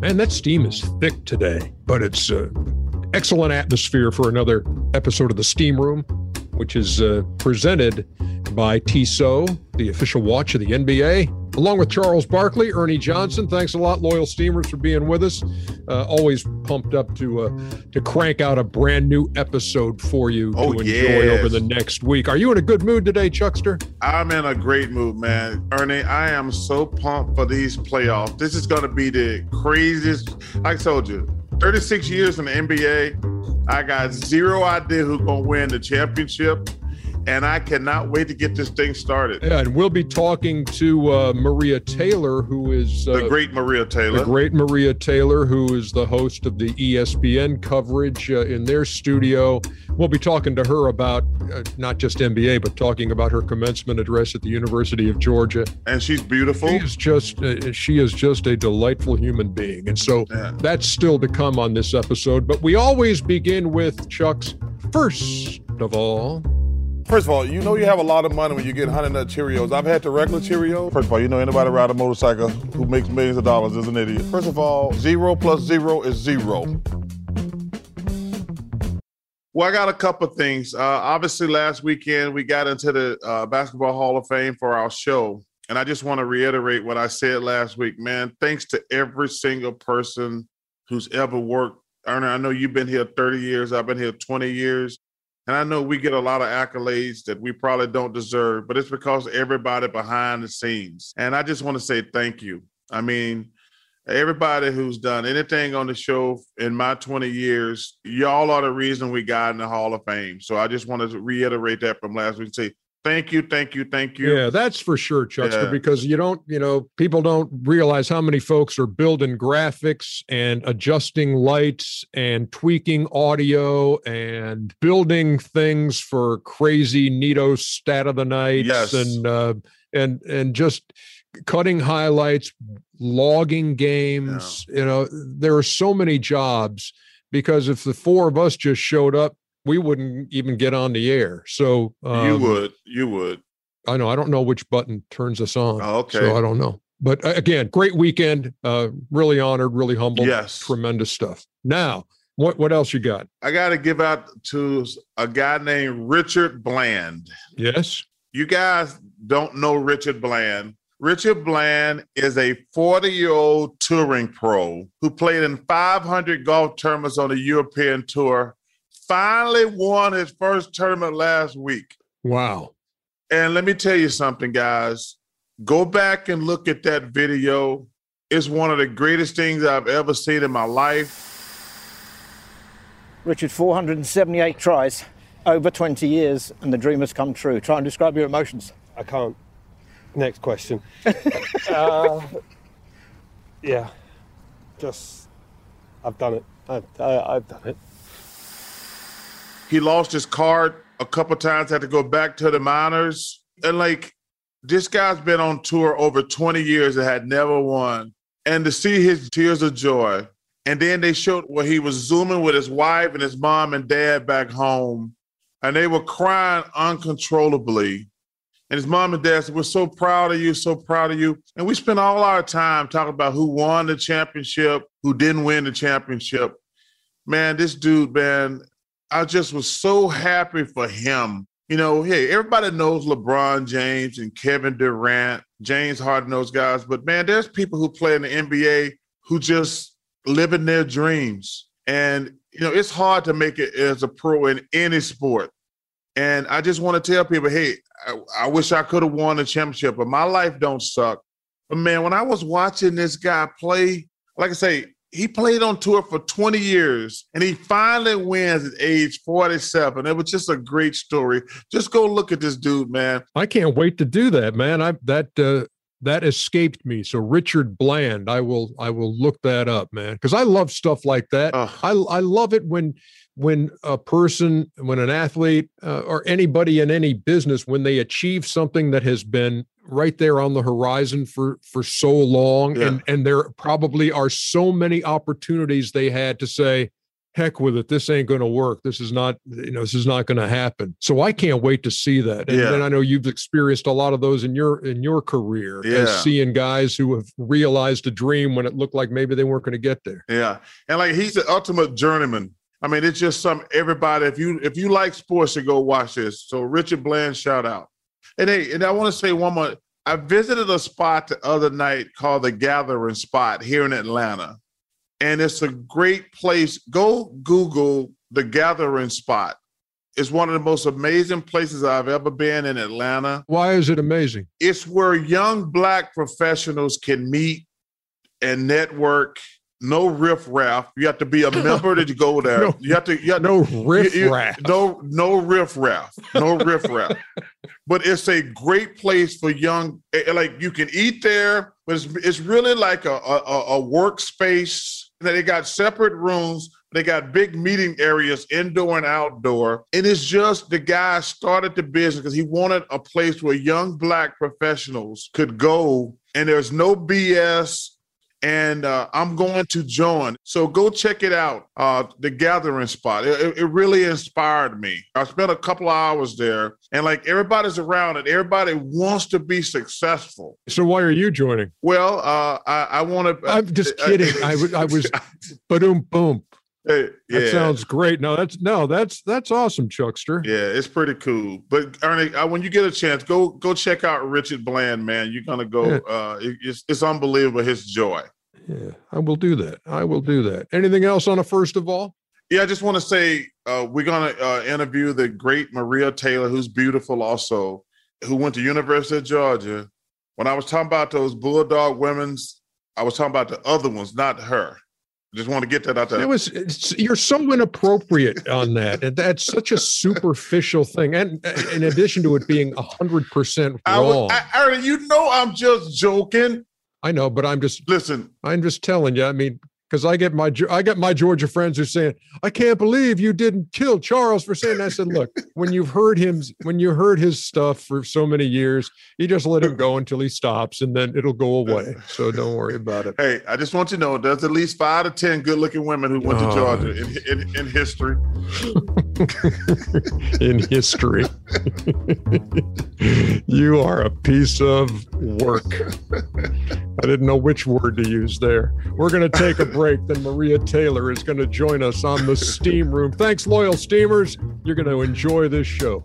Man, that steam is thick today, but it's an excellent atmosphere for another episode of the Steam Room, which is uh, presented by Tissot, the official watch of the NBA. Along with Charles Barkley, Ernie Johnson. Thanks a lot, loyal steamers, for being with us. Uh, always pumped up to uh, to crank out a brand new episode for you Oh, to enjoy yes. over the next week. Are you in a good mood today, Chuckster? I'm in a great mood, man. Ernie, I am so pumped for these playoffs. This is going to be the craziest. I told you, 36 years in the NBA. I got zero idea who's to win the championship. And I cannot wait to get this thing started. Yeah, and we'll be talking to uh, Maria Taylor, who is uh, The great Maria Taylor. The great Maria Taylor, who is the host of the ESPN coverage uh, in their studio. We'll be talking to her about uh, not just NBA, but talking about her commencement address at the University of Georgia. and she's beautiful. She is just uh, she is just a delightful human being, and so Yeah. that's still to come on this episode. But we always begin with Chuck's first of all. First of all, you know you have a lot of money when you get Honey Nut Cheerios. I've had the regular Cheerios. First of all, you know anybody ride a motorcycle who makes millions of dollars is an idiot. First of all, zero plus zero is zero. Well, I got a couple things. Uh, obviously, last weekend we got into the uh, Basketball Hall of Fame for our show. And I just want to reiterate what I said last week, man. Thanks to every single person who's ever worked. Ernie, I know you've been here 30 years, I've been here 20 years. And I know we get a lot of accolades that we probably don't deserve, but it's because everybody behind the scenes. And I just want to say thank you. I mean, everybody who's done anything on the show in my 20 years, y'all are the reason we got in the Hall of Fame. So I just wanted to reiterate that from last week say thank you, thank you, thank you. Yeah, that's for sure, Chuckster, Yeah. because you don't, you know, people don't realize how many folks are building graphics and adjusting lights and tweaking audio and building things for crazy Neato stat of the night Yes. and uh and and just cutting highlights, logging games. You know, there are so many jobs because if the four of us just showed up, we wouldn't even get on the air. So you um, would, you would. I know. I don't know which button turns us on. Oh, okay. So I don't know. But uh, again, great weekend. Uh, really honored, really humbled. Yes. Tremendous stuff. Now, what what else you got? I got to give out to a guy named Richard Bland. Yes. You guys don't know Richard Bland. Richard Bland is a 40 year old touring pro who played in 500 golf tournaments on the European tour. Finally won his first tournament last week. Wow. And let me tell you something, guys. Go back and look at that video. It's one of the greatest things I've ever seen in my life. Richard, 478 tries, over 20 years, and the dream has come true. Try and describe your emotions. I can't. Next question. uh, yeah, just I've done it. I, I, I've done it. He lost his card a couple times, had to go back to the minors. And like, this guy's been on tour over 20 years and had never won. And to see his tears of joy. And then they showed where he was zooming with his wife and his mom and dad back home. And they were crying uncontrollably. And his mom and dad said, We're so proud of you, so proud of you. And we spent all our time talking about who won the championship, who didn't win the championship. Man, this dude, man, I just was so happy for him. You know, hey, everybody knows LeBron James and Kevin Durant, James Harden, those guys. But man, there's people who play in the NBA who just living their dreams. And, you know, it's hard to make it as a pro in any sport. And I just want to tell people, hey, I, I wish I could have won a championship, but my life don't suck. But man, when I was watching this guy play, like I say, he played on tour for 20 years and he finally wins at age 47. It was just a great story. Just go look at this dude, man. I can't wait to do that, man. I that uh that escaped me. So Richard Bland, I will I will look that up, man, because I love stuff like that. Ugh. I I love it when when a person, when an athlete uh, or anybody in any business, when they achieve something that has been right there on the horizon for for so long, Yeah. and and there probably are so many opportunities they had to say. Heck with it. This ain't going to work. This is not, you know, this is not going to happen. So I can't wait to see that. And, Yeah. and I know you've experienced a lot of those in your in your career Yeah. as seeing guys who have realized a dream when it looked like maybe they weren't going to get there. Yeah. And like he's the ultimate journeyman. I mean, it's just some everybody. If you if you like sports, you go watch this. So Richard Bland, shout out. And hey, and I want to say one more. I visited a spot the other night called the Gathering Spot here in Atlanta. And it's a great place. Go Google the Gathering Spot. It's one of the most amazing places I've ever been in Atlanta. Why is it amazing? It's where young black professionals can meet and network. No riffraff. You have to be a member to go there. No. you have to. You have No you- riff raff. No, no riffraff. No riffraff. but it's a great place for young. eh, Like you can eat there, but it's, it's really like a, a a workspace. That they got separate rooms. They got big meeting areas, indoor and outdoor. And it's just the guy started the business because he wanted a place where young black professionals could go, and there's no BS and uh, I'm going to join. So go check it out, uh, the gathering spot. It, it- really inspired me. I spent a couple of hours there, and like everybody's around it, everybody wants to be successful. So why are you joining? Well, uh, I, I want to. I'm just kidding. I was- I was- Boom, boom. Hey, That sounds great. No, that's no, that's that's awesome, Chuckster. Yeah, it's pretty cool. But Ernie, when you get a chance, go go check out Richard Bland, man. You're gonna go. Yeah. Uh, it- it's, it's unbelievable his joy. Yeah, I will do that. I will do that. Anything else on a first of all? Yeah, I just want to say uh, we're going to uh, interview the great Maria Taylor, who's beautiful also, who went to University of Georgia. When I was talking about those Bulldog women's, I was talking about the other ones, not her. Just want to get that out there. It was you're so inappropriate on that, and that's such a superficial thing. And uh, in addition to it being hundred percent I, wrong, I, Ernie, you know I'm just joking. I know, but I'm just Listen, I'm just telling you. I mean, because I get my I get my Georgia friends who are saying, "I can't believe you didn't kill Charles for saying." That. I said, "Look, when you've heard him, when you heard his stuff for so many years, you just let him go until he stops, and then it'll go away. So don't worry about it." hey, I just want you to know there's at least five to 10 good looking women who went to Oh. Georgia in, oh. in, in history. in history. you are a piece of work. I didn't know which word to use there. We're going to take a break. Then Maria Taylor is going to join us on the steam room. Thanks, loyal steamers. You're going to enjoy this show.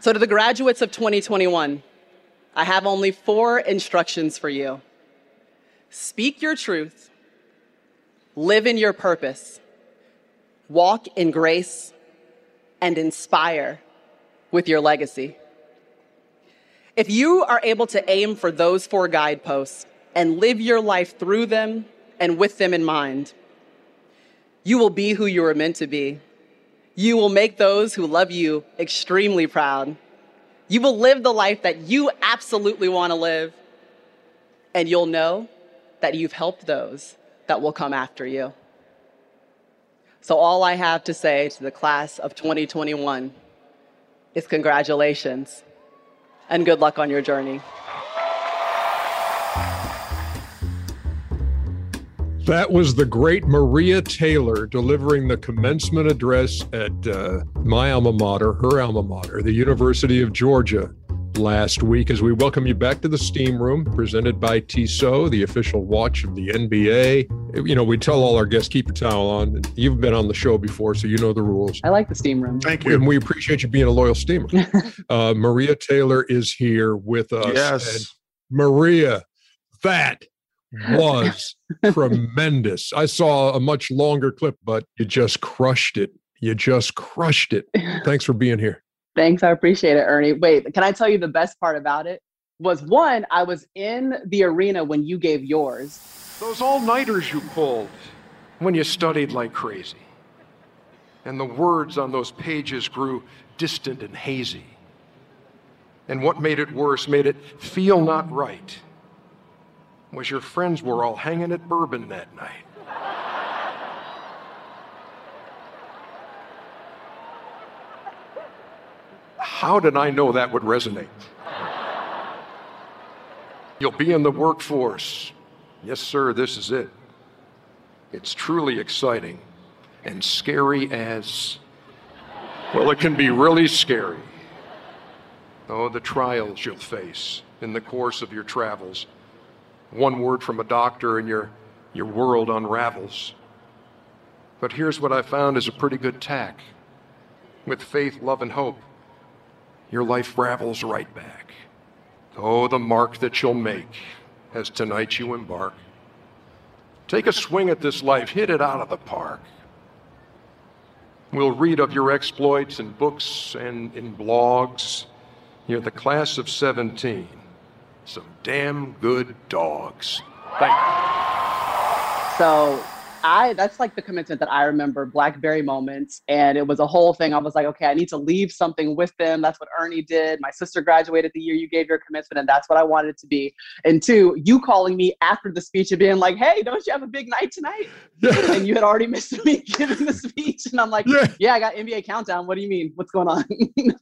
So, to the graduates of 2021, I have only four instructions for you speak your truth, live in your purpose, walk in grace, and inspire with your legacy. If you are able to aim for those four guideposts and live your life through them and with them in mind, you will be who you are meant to be. You will make those who love you extremely proud. You will live the life that you absolutely want to live. And you'll know that you've helped those that will come after you. So, all I have to say to the class of 2021 is congratulations and good luck on your journey. That was the great Maria Taylor delivering the commencement address at uh, my alma mater, her alma mater, the University of Georgia, last week. As we welcome you back to the Steam Room, presented by Tissot, the official watch of the NBA. You know, we tell all our guests keep your towel on. You've been on the show before, so you know the rules. I like the steam room. Thank you. And we appreciate you being a loyal steamer. uh, Maria Taylor is here with us. And Yes. Maria, that was tremendous. I saw a much longer clip, but you just crushed it. You just crushed it. Thanks for being here. Thanks, I appreciate it, Ernie. Wait, can I tell you the best part about it? Was one, I was in the arena when you gave yours. Those all nighters you pulled when you studied like crazy. And the words on those pages grew distant and hazy. And what made it worse, made it feel not right, was your friends were all hanging at bourbon that night. How did I know that would resonate? You'll be in the workforce. Yes, sir, this is it. It's truly exciting and scary as, well, it can be really scary. Oh, the trials you'll face in the course of your travels. One word from a doctor and your, your world unravels. But here's what I found is a pretty good tack. With faith, love, and hope, your life ravels right back. Oh, the mark that you'll make as tonight you embark. Take a swing at this life, hit it out of the park. We'll read of your exploits in books and in blogs. You're the class of 17. Some damn good dogs. Thank you. So I that's like the commencement that I remember Blackberry moments and it was a whole thing. I was like, okay, I need to leave something with them. That's what Ernie did. My sister graduated the year you gave your commencement and that's what I wanted it to be. And two, you calling me after the speech and being like, hey, don't you have a big night tonight? Yeah. And you had already missed me giving the speech. And I'm like, yeah, yeah I got NBA countdown. What do you mean? What's going on?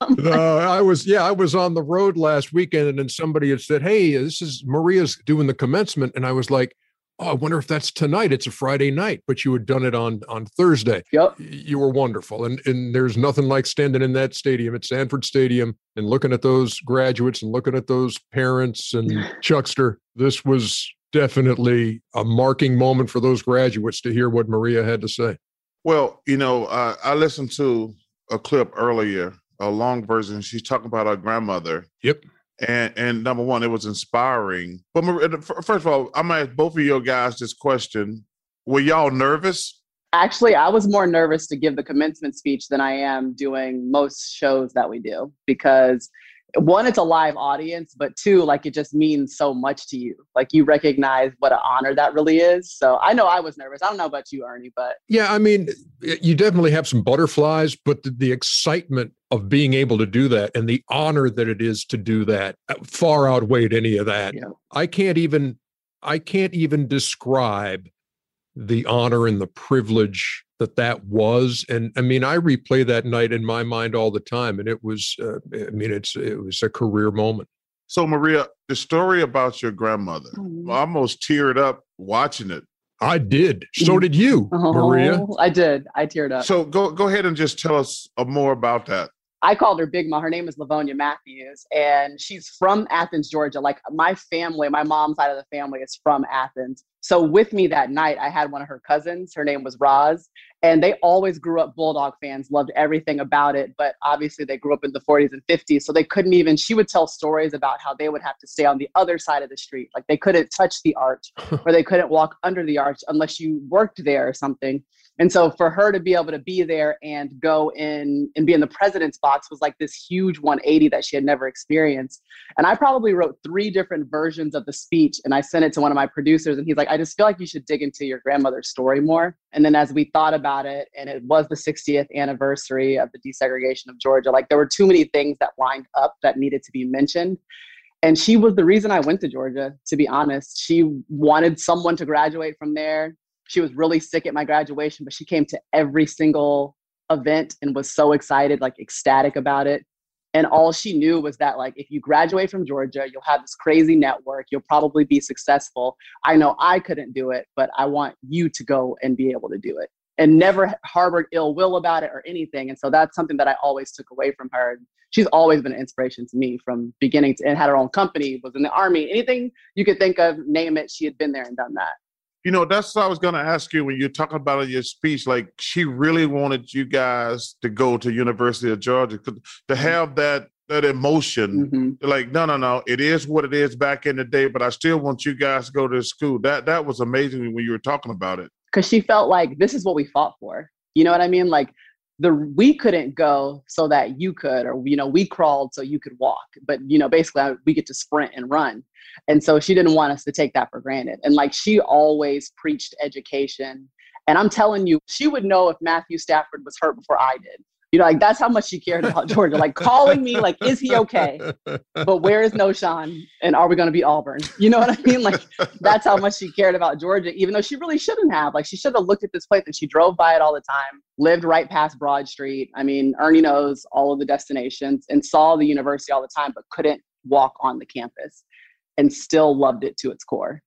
uh, I was, yeah, I was on the road last weekend and then somebody had said, hey, this is Maria's doing the commencement. And I was like, oh, I wonder if that's tonight. It's a Friday night, but you had done it on on Thursday. Yep. You were wonderful. And and there's nothing like standing in that stadium at Sanford Stadium and looking at those graduates and looking at those parents and Chuckster. This was definitely a marking moment for those graduates to hear what Maria had to say. Well, you know, uh, I listened to a clip earlier, a long version. She's talking about her grandmother. Yep and and number one, it was inspiring. But first of all, I'm gonna ask both of your guys this question: Were y'all nervous? Actually, I was more nervous to give the commencement speech than I am doing most shows that we do because one, it's a live audience, but two, like it just means so much to you. Like you recognize what an honor that really is. So I know I was nervous. I don't know about you, Ernie, but yeah, I mean, you definitely have some butterflies, but the, the excitement of being able to do that and the honor that it is to do that uh, far outweighed any of that. Yeah. I can't even, I can't even describe the honor and the privilege that that was and i mean i replay that night in my mind all the time and it was uh, i mean it's it was a career moment so maria the story about your grandmother mm-hmm. almost teared up watching it i did so did you oh, maria i did i teared up so go go ahead and just tell us uh, more about that I called her Big Ma. Her name is Lavonia Matthews, and she's from Athens, Georgia. Like my family, my mom's side of the family is from Athens. So with me that night, I had one of her cousins. Her name was Roz, and they always grew up Bulldog fans, loved everything about it. But obviously, they grew up in the 40s and 50s, so they couldn't even. She would tell stories about how they would have to stay on the other side of the street, like they couldn't touch the arch, or they couldn't walk under the arch unless you worked there or something. And so for her to be able to be there and go in and be in the president's box was like this huge 180 that she had never experienced. And I probably wrote three different versions of the speech and I sent it to one of my producers and he's like, I just feel like you should dig into your grandmother's story more. And then as we thought about it, and it was the 60th anniversary of the desegregation of Georgia, like there were too many things that lined up that needed to be mentioned. And she was the reason I went to Georgia, to be honest. She wanted someone to graduate from there she was really sick at my graduation, but she came to every single event and was so excited, like ecstatic about it. And all she knew was that, like, if you graduate from Georgia, you'll have this crazy network. You'll probably be successful. I know I couldn't do it, but I want you to go and be able to do it. And never harbored ill will about it or anything. And so that's something that I always took away from her. She's always been an inspiration to me from beginning to and had her own company, was in the army, anything you could think of, name it, she had been there and done that. You know, that's what I was going to ask you when you talk about in your speech. Like, she really wanted you guys to go to University of Georgia to mm-hmm. have that that emotion. Mm-hmm. Like, no, no, no, it is what it is back in the day, but I still want you guys to go to school. That that was amazing when you were talking about it. Because she felt like this is what we fought for. You know what I mean? Like the we couldn't go so that you could or you know we crawled so you could walk but you know basically I, we get to sprint and run. And so she didn't want us to take that for granted. And like she always preached education. And i'm telling you she would know if matthew stafford was hurt before i did you know, like that's how much she cared about Georgia. Like calling me, like, is he okay? But where is Knowshon? And are we going to be Auburn? You know what I mean? Like that's how much she cared about Georgia, even though she really shouldn't have. Like she should have looked at this place and she drove by it all the time, lived right past Broad Street. I mean, Ernie knows all of the destinations and saw the university all the time, but couldn't walk on the campus and still loved it to its core.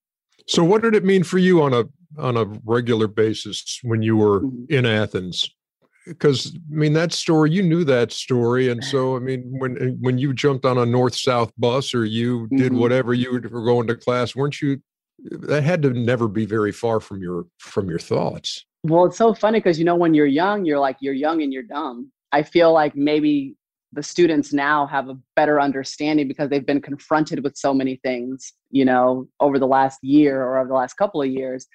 So what did it mean for you on a on a regular basis when you were Mhm. in Athens? Because I mean that story, you knew that story, and so I mean when uh, when you jumped on a north south bus or you did Mhm. whatever you were going to class, weren't you? That had to never be very far from your from your thoughts. Well, it's so funny because you know when you're young, you're like you're young and you're dumb. I feel like maybe the students now have a better understanding because they've been confronted with so many things, you know, over the last year or over the last couple of years.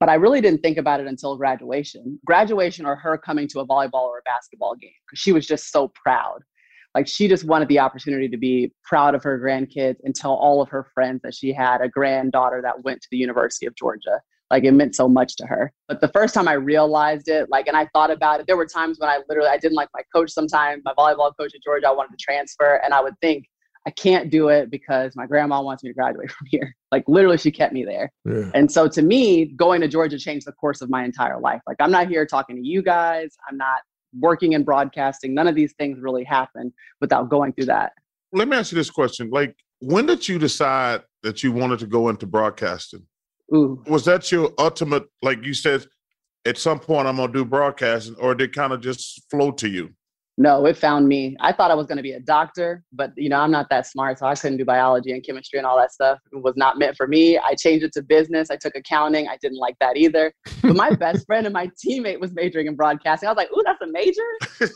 But I really didn't think about it until graduation. Graduation or her coming to a volleyball or a basketball game because she was just so proud. Like she just wanted the opportunity to be proud of her grandkids and tell all of her friends that she had a granddaughter that went to the University of Georgia like it meant so much to her but the first time i realized it like and i thought about it there were times when i literally i didn't like my coach sometimes my volleyball coach at georgia i wanted to transfer and i would think i can't do it because my grandma wants me to graduate from here like literally she kept me there Yeah. and so to me going to georgia changed the course of my entire life like i'm not here talking to you guys i'm not working in broadcasting none of these things really happen without going through that Let me ask you this question. Like, when did you decide that you wanted to go into broadcasting? ooh Was that your ultimate, like you said, at some point I'm gonna do broadcasting, or did it kind of just flow to you? No, it found me. I thought I was going to be a doctor, but you know, I'm not that smart, so I couldn't do biology and chemistry and all that stuff. It was not meant for me. I changed it to business. I took accounting. I didn't like that either. But my best friend and my teammate was majoring in broadcasting. I was like, "Ooh, that's a major!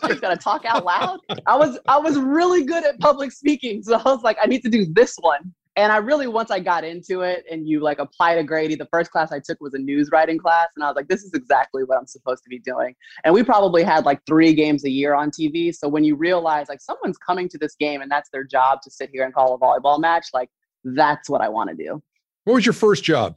I just got to talk out loud." I was I was really good at public speaking, so I was like, "I need to do this one." And I really, once I got into it and you like apply to Grady, the first class I took was a news writing class. And I was like, this is exactly what I'm supposed to be doing. And we probably had like three games a year on TV. So when you realize like someone's coming to this game and that's their job to sit here and call a volleyball match, like that's what I want to do. What was your first job?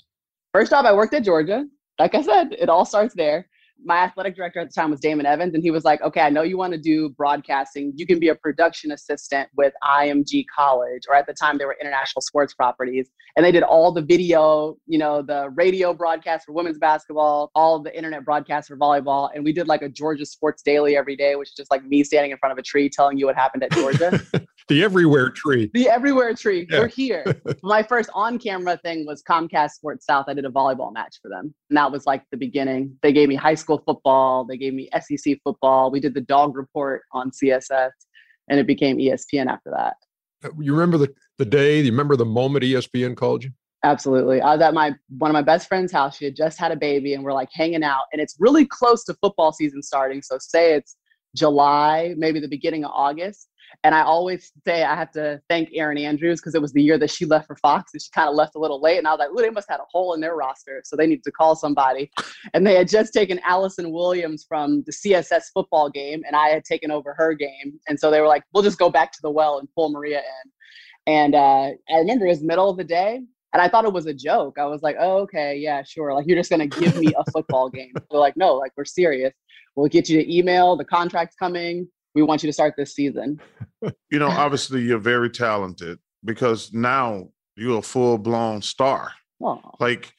First job, I worked at Georgia. Like I said, it all starts there. My athletic director at the time was Damon Evans, and he was like, Okay, I know you want to do broadcasting. You can be a production assistant with IMG College, or at the time, they were international sports properties. And they did all the video, you know, the radio broadcast for women's basketball, all the internet broadcasts for volleyball. And we did like a Georgia Sports Daily every day, which is just like me standing in front of a tree telling you what happened at Georgia. The everywhere tree. the everywhere tree. Yeah. We're here. My first on camera thing was Comcast Sports South. I did a volleyball match for them. And that was like the beginning. They gave me high school football, they gave me SEC football. We did the dog report on CSS, and it became ESPN after that. Uh, you remember the, the day, you remember the moment ESPN called you? Absolutely. I was at my one of my best friend's house. She had just had a baby and we're like hanging out. And it's really close to football season starting. So say it's July, maybe the beginning of August. And I always say I have to thank Erin Andrews because it was the year that she left for Fox and she kind of left a little late. And I was like, ooh, they must have had a hole in their roster. So they needed to call somebody. And they had just taken Allison Williams from the CSS football game and I had taken over her game. And so they were like, we'll just go back to the well and pull Maria in. And uh, I remember it was middle of the day. And I thought it was a joke. I was like, oh, okay, yeah, sure. Like, you're just going to give me a football game. They're like, no, like, we're serious. We'll get you to email. The contract's coming. We want you to start this season. You know, obviously you're very talented because now you're a full blown star. Oh, Like,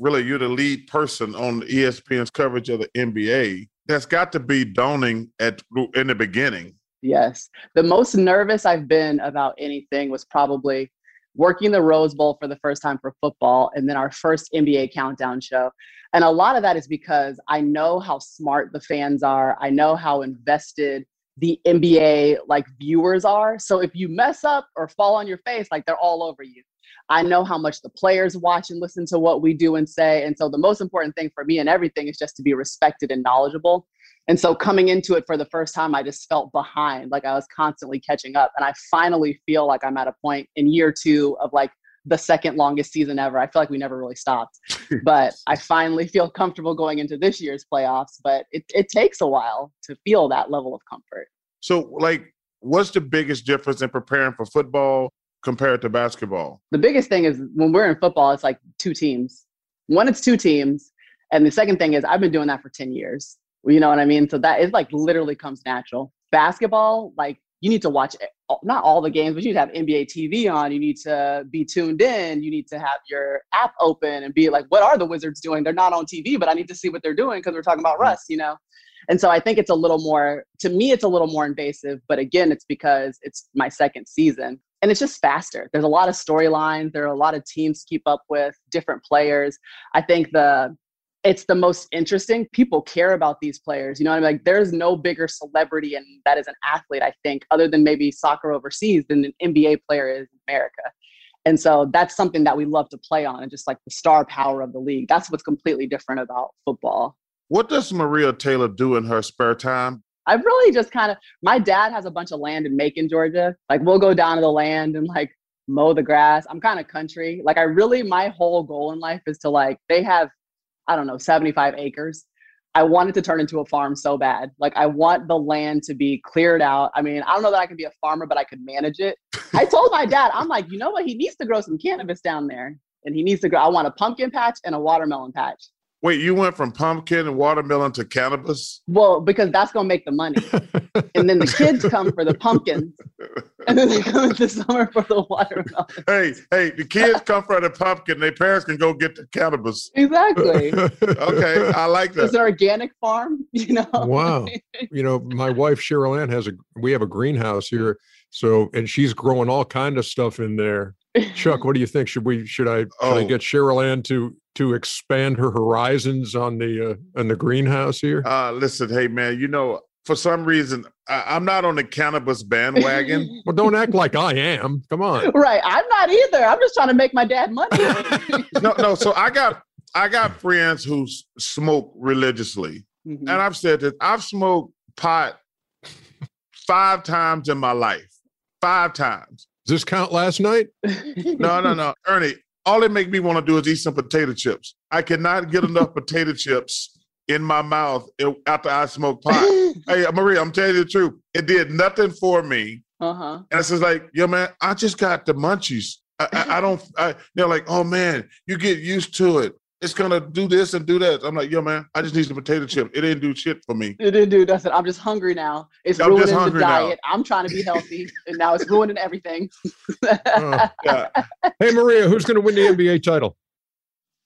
really, you're the lead person on ESPN's coverage of the NBA. That's got to be daunting at in the beginning. yes. The most nervous I've been about anything was probably working the Rose Bowl for the first time for football and then our first NBA countdown show. And a lot of that is because I know how smart the fans are. I know how invested the NBA like viewers are. So if you mess up or fall on your face, like they're all over you. I know how much the players watch and listen to what we do and say. And so the most important thing for me and everything is just to be respected and knowledgeable. And so coming into it for the first time, I just felt behind, like I was constantly catching up. And I finally feel like I'm at a point in year two of like the second longest season ever. I feel like we never really stopped. but I finally feel comfortable going into this year's playoffs. But it, it takes a while to feel that level of comfort. So, like, what's the biggest difference in preparing for football compared to basketball? The biggest thing is when we're in football, it's like two teams. One, it's two teams. And the second thing is I've been doing that for 10 years. You know what I mean? So that is like literally comes natural. Basketball, like you need to watch not all the games, but you need to have NBA TV on. You need to be tuned in. You need to have your app open and be like, what are the Wizards doing? They're not on TV, but I need to see what they're doing because we're talking about mm-hmm. Russ, you know? And so I think it's a little more, to me, it's a little more invasive. But again, it's because it's my second season and it's just faster. There's a lot of storylines. There are a lot of teams to keep up with, different players. I think the it's the most interesting. People care about these players. You know what I mean? Like there's no bigger celebrity and that is an athlete, I think, other than maybe soccer overseas than an NBA player is in America. And so that's something that we love to play on and just like the star power of the league. That's what's completely different about football. What does Maria Taylor do in her spare time? I've really just kind of my dad has a bunch of land in Macon, Georgia. Like we'll go down to the land and like mow the grass. I'm kind of country. Like I really my whole goal in life is to like they have I don't know, 75 acres. I wanted to turn into a farm so bad. Like I want the land to be cleared out. I mean, I don't know that I can be a farmer, but I could manage it. I told my dad, I'm like, you know what? He needs to grow some cannabis down there. And he needs to grow. I want a pumpkin patch and a watermelon patch. Wait, you went from pumpkin and watermelon to cannabis? Well, because that's gonna make the money. and then the kids come for the pumpkins. And then they come in the summer for the watermelon. Hey, hey, the kids come for the pumpkin, their parents can go get the cannabis. Exactly. okay, I like that. It's an organic farm, you know. Wow. you know, my wife Cheryl Ann has a we have a greenhouse here. So and she's growing all kind of stuff in there. Chuck, what do you think? Should we should I should Oh. I get Cheryl Ann to to expand her horizons on the uh, on the greenhouse here? Uh, listen, hey man, you know, for some reason, I, I'm not on the cannabis bandwagon. well, don't act like I am. Come on. right. I'm not either. I'm just trying to make my dad money. no, no. So I got I got friends who smoke religiously, Mhm. and I've said this. I've smoked pot five times in my life. Five times. Does this count last night? No, no, no, Ernie. All it make me want to do is eat some potato chips. I cannot get enough potato chips in my mouth after I smoke pot. hey, Maria, I'm telling you the truth. It did nothing for me. Uh-huh. And it's just like, yo, man, I just got the munchies. I, I, I don't. I, they're like, oh man, you get used to it. It's gonna do this and do that. I'm like, yo, man, I just need some potato chip. It didn't do shit for me. It didn't do nothing. I'm just hungry now. It's I'm ruining the hungry now. diet. I'm trying to be healthy, and now it's ruining everything. Oh. Yeah, Hey Maria, who's going to win the NBA title?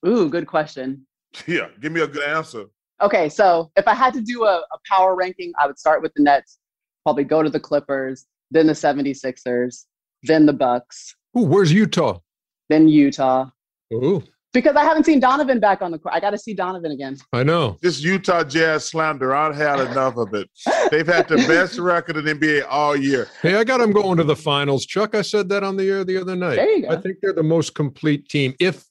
Ooh, good question. yeah. Give me a good answer. Okay, so if I had to do a, a power ranking, I would start with the Nets, probably go to the Clippers, then the 76ers, then the Bucks, Ooh, where's Utah? then Utah. Ooh, Because I haven't seen Donovan back on the court. I got to see Donovan again. I know. This Utah Jazz slander, I've had enough of it. They've had the best record in the NBA all year. Hey, I got them going to the finals. Chuck, I said that on the air the other night. There you go. I think they're the most complete team. If,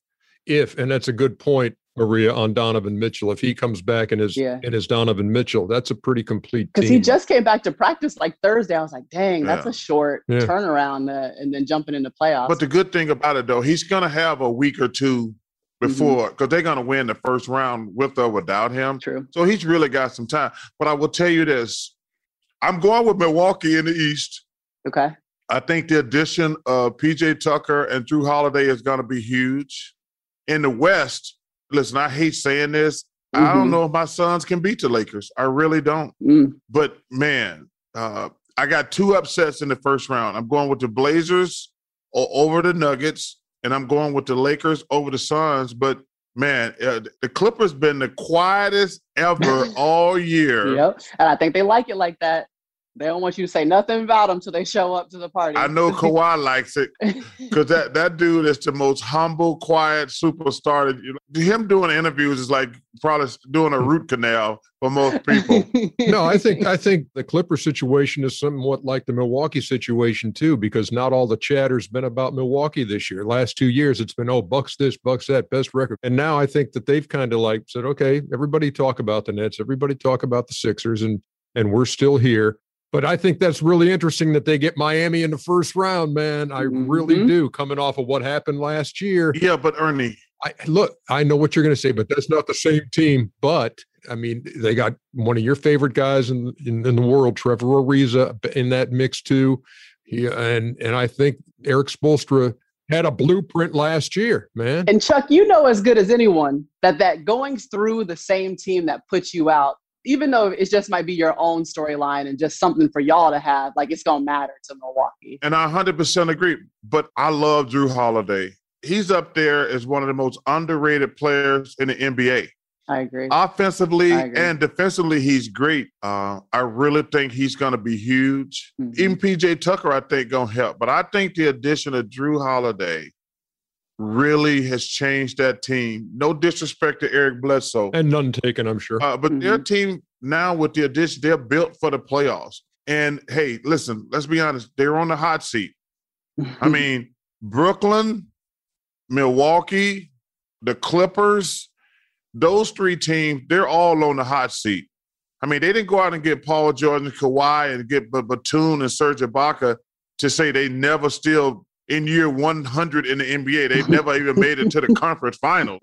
if, and that's a good point, Maria, on Donovan Mitchell. If he comes back and is Yeah. and is Donovan Mitchell, that's a pretty complete team. Because he just came back to practice like Thursday. I was like, dang, that's a short Yeah. turnaround uh, and then jumping into playoffs. But the good thing about it, though, he's going to have a week or two before because they're going to win the first round with or without him. True. So he's really got some time. But I will tell you this I'm going with Milwaukee in the East. Okay. I think the addition of PJ Tucker and Jrue Holiday is going to be huge. In the West, listen, I hate saying this. I Mhm. don't know if my Suns can beat the Lakers. I really don't. Mm. But man, uh, I got two upsets in the first round. I'm going with the Blazers over the Nuggets, and I'm going with the Lakers over the Suns. But man, uh, the Clippers been the quietest ever all year. Yep. And I think they like it like that. They don't want you to say nothing about them until they show up to the party. I know Kawhi likes it because that, that dude is the most humble, quiet superstar. That him doing interviews is like probably doing a root canal for most people. no, I think I think the Clipper situation is somewhat like the Milwaukee situation too, because not all the chatter's been about Milwaukee this year. Last two years, it's been oh Bucks this, Bucks that, best record, and now I think that they've kind of like said, okay, everybody talk about the Nets, everybody talk about the Sixers, and and we're still here. But I think that's really interesting that they get Miami in the first round, man. I mm-hmm. really do, coming off of what happened last year. Yeah, but Ernie, I, look, I know what you're going to say, but that's not the same team. But I mean, they got one of your favorite guys in in, in the world, Trevor Ariza, in that mix too. He, and and I think Erik Spoelstra had a blueprint last year, man. And Chuck, you know as good as anyone that that going through the same team that puts you out, even though it just might be your own storyline and just something for y'all to have, like it's gonna matter to Milwaukee. And I 100% agree. But I love Jrue Holiday. He's up there as one of the most underrated players in the NBA. I agree. Offensively I agree. and defensively, he's great. Uh, I really think he's going to be huge. Mm-hmm. Even PJ Tucker, I think, going to help. But I think the addition of Jrue Holiday really has changed that team. No disrespect to Eric Bledsoe. And none taken, I'm sure. Uh, but mm-hmm. their team now, with the addition, they're built for the playoffs. And hey, listen, let's be honest, they're on the hot seat. I mean, Brooklyn, Milwaukee, the Clippers, those three teams, they're all on the hot seat. I mean, they didn't go out and get Paul George and Kawhi and get Batum and Serge Ibaka to say they never still in year 100 in the NBA. They've never even made it to the conference final.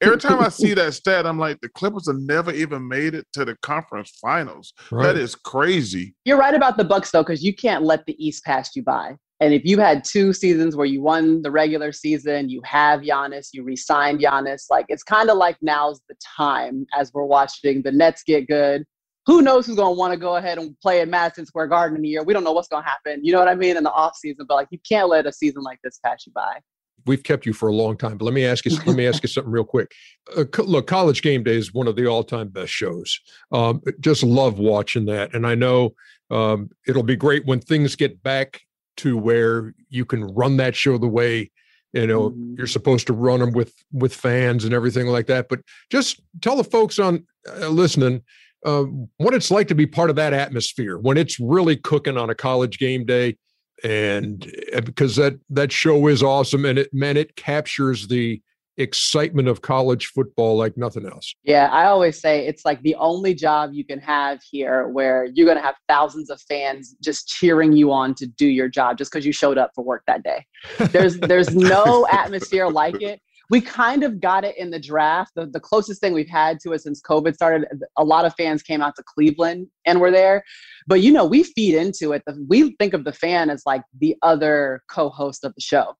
Every time I see that stat, I'm like, the Clippers have never even made it to the conference finals. Right. That is crazy. You're right about the Bucks though, because you can't let the East pass you by. And if you had two seasons where you won the regular season, you have Giannis, you re-signed Giannis, like it's kind of like now's the time as we're watching the Nets get good. Who knows who's going to want to go ahead and play at Madison Square Garden in a year? We don't know what's going to happen. You know what I mean in the off season, but like you can't let a season like this pass you by. We've kept you for a long time, but let me ask you. let me ask you something real quick. Uh, look, College Game Day is one of the all-time best shows. Um, just love watching that, and I know um, it'll be great when things get back to where you can run that show the way you know mm-hmm. you're supposed to run them with with fans and everything like that but just tell the folks on uh, listening uh, what it's like to be part of that atmosphere when it's really cooking on a college game day and uh, because that that show is awesome and it man it captures the excitement of college football like nothing else. Yeah, I always say it's like the only job you can have here where you're going to have thousands of fans just cheering you on to do your job just because you showed up for work that day. There's there's no atmosphere like it. We kind of got it in the draft. The, the closest thing we've had to it since COVID started, a lot of fans came out to Cleveland and were there. But you know, we feed into it. We think of the fan as like the other co-host of the show.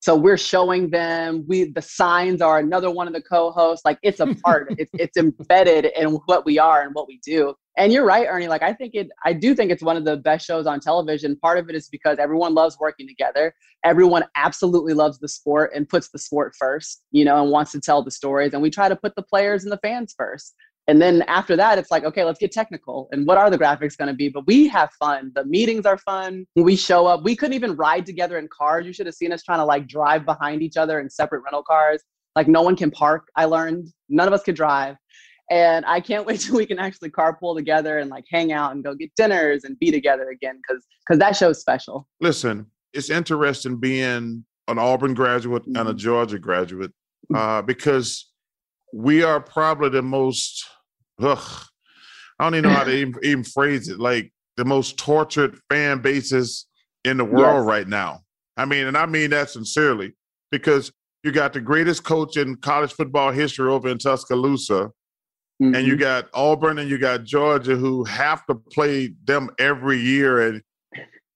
So we're showing them we the signs are another one of the co-hosts. Like it's a part, it's it's embedded in what we are and what we do. And you're right, Ernie. Like I think it I do think it's one of the best shows on television. Part of it is because everyone loves working together. Everyone absolutely loves the sport and puts the sport first, you know, and wants to tell the stories. And we try to put the players and the fans first. And then after that, it's like, okay, let's get technical. And what are the graphics going to be? But we have fun. The meetings are fun. We show up, we couldn't even ride together in cars. You should have seen us trying to like drive behind each other in separate rental cars. Like no one can park. I learned none of us could drive. And I can't wait till we can actually carpool together and like hang out and go get dinners and be together again because because that show's special. Listen, it's interesting being an Auburn graduate mm-hmm. and a mm-hmm. Georgia graduate uh, because we are probably the most ugh, I don't even know how to even, even, phrase it. Like the most tortured fan bases in the world yes. right now. I mean, and I mean that sincerely because you got the greatest coach in college football history over in Tuscaloosa. Mm-hmm. And you mm-hmm. got Auburn and you got Georgia who have to play them every year. And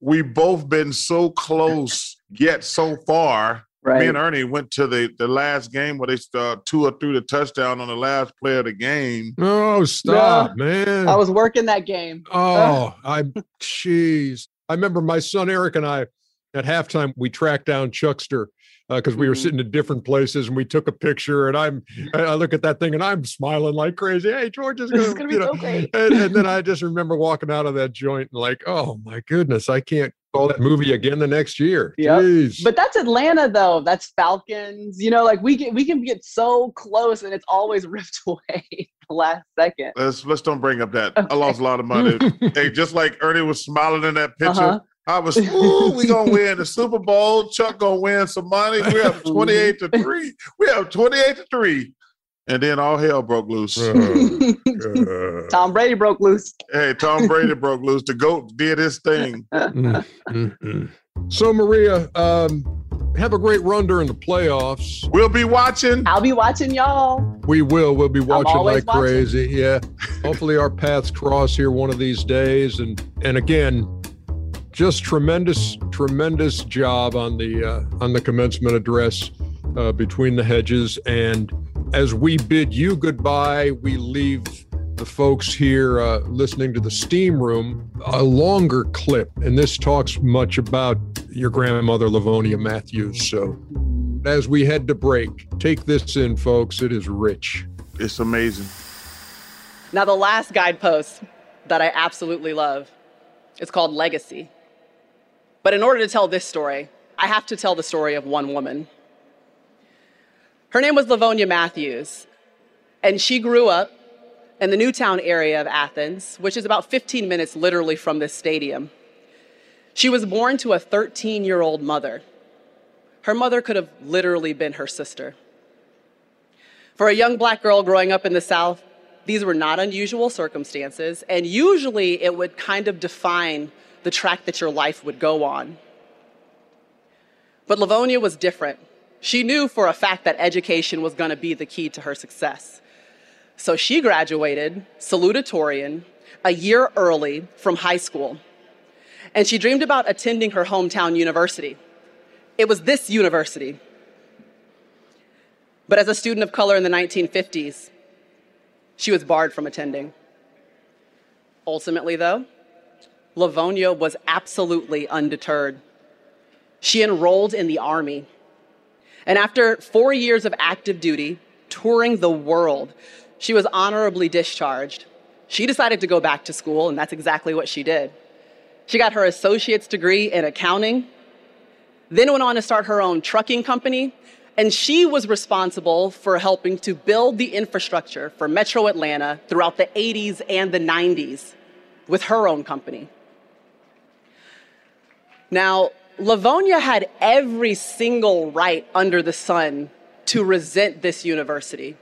we've both been so close yet so far Right. Me and Ernie went to the, the last game where they uh, Tua threw the touchdown on the last play of the game. Oh, stop, yeah. man! I was working that game. Oh, I, jeez. I remember my son Eric and I at halftime we tracked down Chuckster because uh, we were mm-hmm. sitting in different places and we took a picture and I'm I look at that thing and I'm smiling like crazy. Hey, George is gonna, gonna be know, so great. And, and, then I just remember walking out of that joint and like, oh my goodness, I can't call that movie again the next year. Yeah, but that's Atlanta though. That's Falcons. You know, like we get we can get so close and it's always ripped away the last second. Let's let's don't bring up that. Okay. I lost a lot of money. hey, just like Ernie was smiling in that picture. Uh-huh I was, ooh, we gonna win the Super Bowl. Chuck gonna win some money. We have 28 to 3. We have 28 to 3. And then all hell broke loose. Uh, Tom Brady broke loose. hey, Tom Brady broke loose. The GOAT did his thing. mm, mm, mm. So, Maria, um, have a great run during the playoffs. We'll be watching. I'll be watching y'all. We will. We'll be watching like watching. crazy. Yeah. Hopefully, our paths cross here one of these days. And and again, just tremendous, tremendous job on the uh, on the commencement address uh, between the hedges. And as we bid you goodbye, we leave the folks here uh, listening to the steam room a longer clip. And this talks much about your grandmother, Lavonia Matthews. So as we head to break, take this in, folks. It is rich. It's amazing. Now, the last guidepost that I absolutely love is called Legacy. But in order to tell this story, I have to tell the story of one woman. Her name was Lavonia Matthews, and she grew up in the Newtown area of Athens, which is about 15 minutes literally from this stadium. She was born to a 13 year old mother. Her mother could have literally been her sister. For a young black girl growing up in the South, these were not unusual circumstances, and usually it would kind of define the track that your life would go on. But Lavonia was different. She knew for a fact that education was going to be the key to her success. So she graduated salutatorian a year early from high school, and she dreamed about attending her hometown university. It was this university. But as a student of color in the 1950s, she was barred from attending. Ultimately, though, Lavonia was absolutely undeterred. She enrolled in the Army. And after four years of active duty, touring the world, she was honorably discharged. She decided to go back to school, and that's exactly what she did. She got her associate's degree in accounting, then went on to start her own trucking company, and she was responsible for helping to build the infrastructure for Metro Atlanta throughout the 80s and the 90s with her own company. Now, Lavonia had every single right under the sun to resent this university,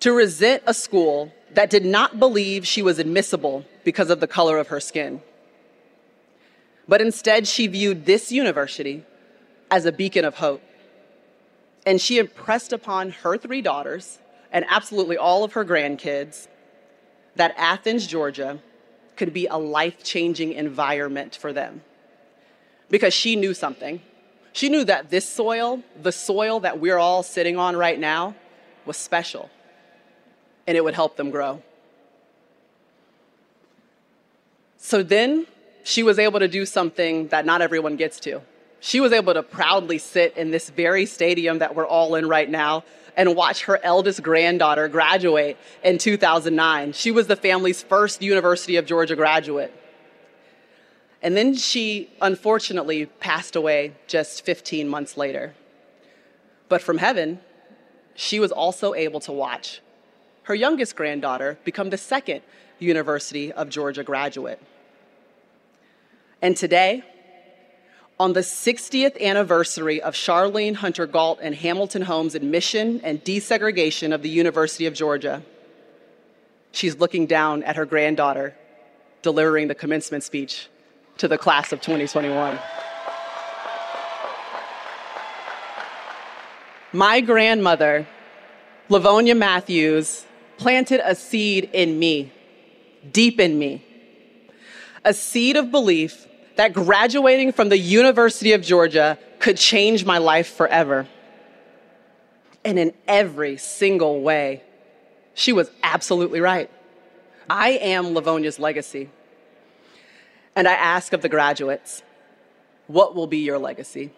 to resent a school that did not believe she was admissible because of the color of her skin. But instead, she viewed this university as a beacon of hope. And she impressed upon her three daughters and absolutely all of her grandkids that Athens, Georgia could be a life changing environment for them. Because she knew something. She knew that this soil, the soil that we're all sitting on right now, was special and it would help them grow. So then she was able to do something that not everyone gets to. She was able to proudly sit in this very stadium that we're all in right now and watch her eldest granddaughter graduate in 2009. She was the family's first University of Georgia graduate. And then she unfortunately passed away just 15 months later. But from heaven, she was also able to watch her youngest granddaughter become the second University of Georgia graduate. And today, on the 60th anniversary of Charlayne Hunter Gault and Hamilton Holmes' admission and desegregation of the University of Georgia, she's looking down at her granddaughter delivering the commencement speech to the class of 2021. My grandmother, Lavonia Matthews, planted a seed in me, deep in me, a seed of belief that graduating from the University of Georgia could change my life forever. And in every single way, she was absolutely right. I am Lavonia's legacy. And I ask of the graduates, what will be your legacy?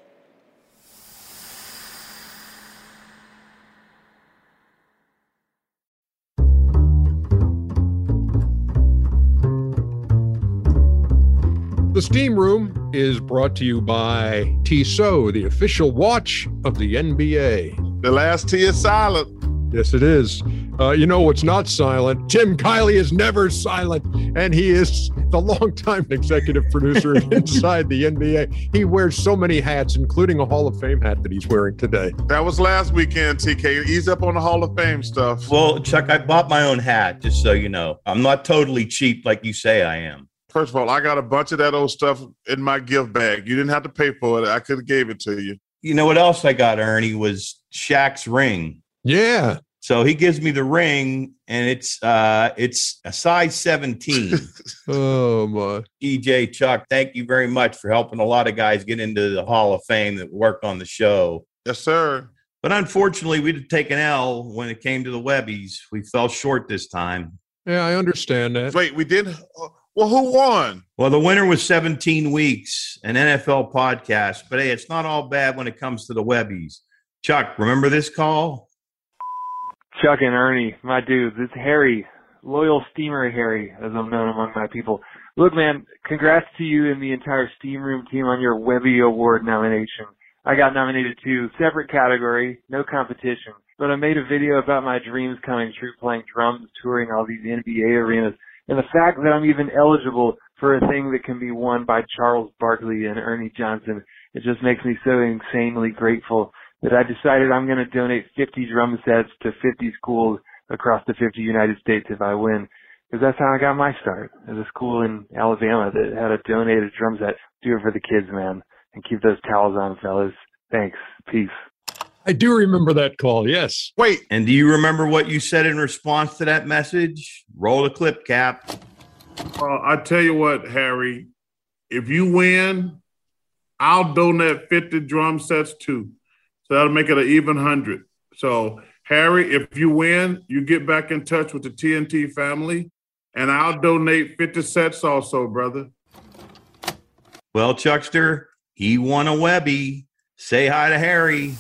The Steam Room is brought to you by Tissot, the official watch of the NBA. The last T is silent. Yes, it is. Uh, you know what's not silent? Tim Kiley is never silent, and he is the longtime executive producer inside the NBA. He wears so many hats, including a Hall of Fame hat that he's wearing today. That was last weekend, TK. Ease up on the Hall of Fame stuff. Well, Chuck, I bought my own hat, just so you know. I'm not totally cheap like you say I am. First of all, I got a bunch of that old stuff in my gift bag. You didn't have to pay for it. I could have gave it to you. You know what else I got, Ernie, was Shaq's ring. Yeah. So he gives me the ring, and it's uh it's a size 17. Oh my. EJ Chuck, thank you very much for helping a lot of guys get into the Hall of Fame that worked on the show. Yes, sir. But unfortunately, we did take an L when it came to the Webbies. We fell short this time. Yeah, I understand that. Wait, we did. Well, who won? Well, the winner was 17 weeks, an NFL podcast. But hey, it's not all bad when it comes to the Webbies. Chuck, remember this call? Chuck and Ernie, my dudes, it's Harry, loyal steamer Harry, as I'm known among my people. Look, man, congrats to you and the entire Steam Room team on your Webby Award nomination. I got nominated too, separate category, no competition. But I made a video about my dreams coming true playing drums, touring all these NBA arenas, and the fact that I'm even eligible for a thing that can be won by Charles Barkley and Ernie Johnson, it just makes me so insanely grateful that I decided I'm going to donate 50 drum sets to 50 schools across the 50 United States if I win. Because that's how I got my start. There's a school in Alabama that had a donated drum set. Do it for the kids, man. And keep those towels on, fellas. Thanks. Peace. I do remember that call. Yes. Wait. And do you remember what you said in response to that message? Roll the clip, Cap. Uh, I tell you what, Harry, if you win, I'll donate 50 drum sets too. So that'll make it an even hundred. So, Harry, if you win, you get back in touch with the TNT family, and I'll donate 50 sets also, brother. Well, Chuckster, he won a Webby. Say hi to Harry.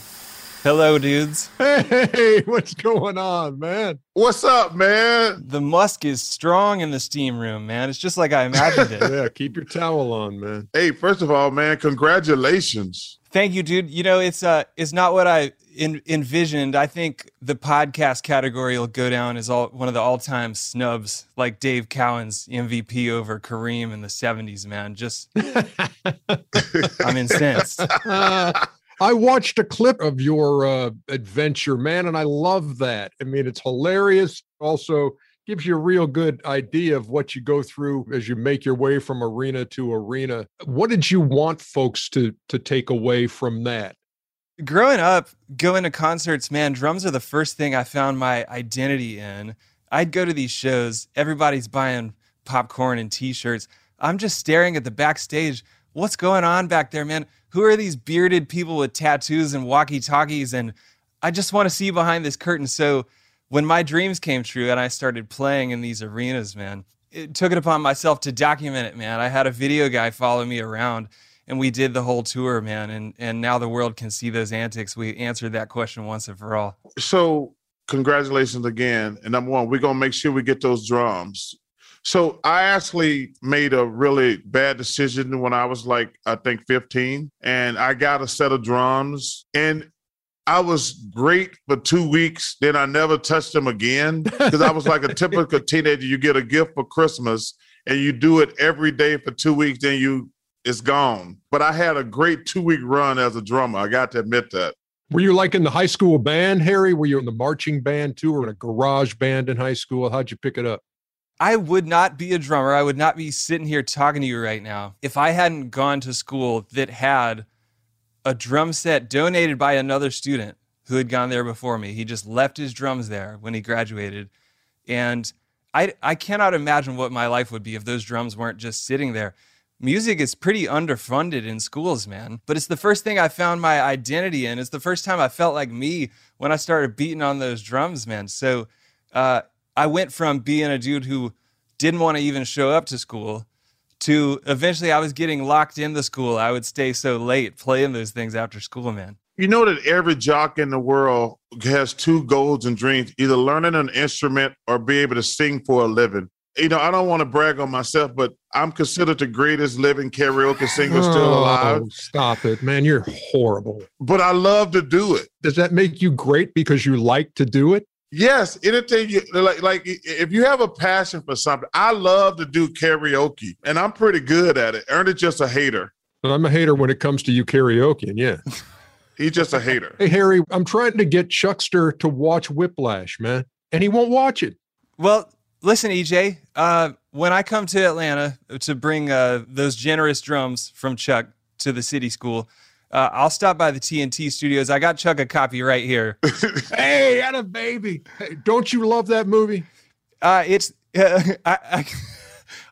Hello, dudes. Hey, what's going on, man? What's up, man? The musk is strong in the steam room, man. It's just like I imagined it. Yeah, keep your towel on, man. Hey, first of all, man, congratulations. Thank you, dude. You know, it's uh, it's not what I in, envisioned. I think the podcast category will go down as all one of the all-time snubs, like Dave Cowens' MVP over Kareem in the '70s. Man, just I'm incensed. I watched a clip of your uh, adventure, man, and I love that. I mean, it's hilarious. Also, gives you a real good idea of what you go through as you make your way from arena to arena. What did you want folks to to take away from that? Growing up, going to concerts, man, drums are the first thing I found my identity in. I'd go to these shows, everybody's buying popcorn and t-shirts. I'm just staring at the backstage. What's going on back there, man? Who are these bearded people with tattoos and walkie-talkies and I just want to see behind this curtain. So when my dreams came true and I started playing in these arenas, man, it took it upon myself to document it, man. I had a video guy follow me around and we did the whole tour, man. And and now the world can see those antics. We answered that question once and for all. So, congratulations again. And number one, we're gonna make sure we get those drums. So I actually made a really bad decision when I was like, I think 15, and I got a set of drums. And I was great for two weeks. Then I never touched them again because I was like a typical teenager. You get a gift for Christmas and you do it every day for two weeks, then you it's gone. But I had a great two week run as a drummer. I got to admit that. Were you like in the high school band, Harry? Were you in the marching band too, or in a garage band in high school? How'd you pick it up? I would not be a drummer. I would not be sitting here talking to you right now if I hadn't gone to school that had a drum set donated by another student who had gone there before me. He just left his drums there when he graduated. And I, I cannot imagine what my life would be if those drums weren't just sitting there. Music is pretty underfunded in schools, man. But it's the first thing I found my identity in. It's the first time I felt like me when I started beating on those drums, man. So uh, I went from being a dude who didn't want to even show up to school to eventually I was getting locked into school. I would stay so late playing those things after school, man. You know that every jock in the world has two goals and dreams either learning an instrument or be able to sing for a living. You know, I don't want to brag on myself, but I'm considered the greatest living karaoke singer still oh, alive. Oh, stop it, man. You're horrible. But I love to do it. Does that make you great because you like to do it? Yes, anything you like, like if you have a passion for something, I love to do karaoke, and I'm pretty good at it. Ernie's just a hater. But I'm a hater when it comes to you karaoke, and yeah, he's just a hater. Hey Harry, I'm trying to get Chuckster to watch Whiplash, man, and he won't watch it. Well, listen, EJ, uh, when I come to Atlanta to bring uh, those generous drums from Chuck to the city school, uh, I'll stop by the TNT studios. I got Chuck a copy right here. hey, at a baby. Hey, don't you love that movie? Uh, it's uh, I, I,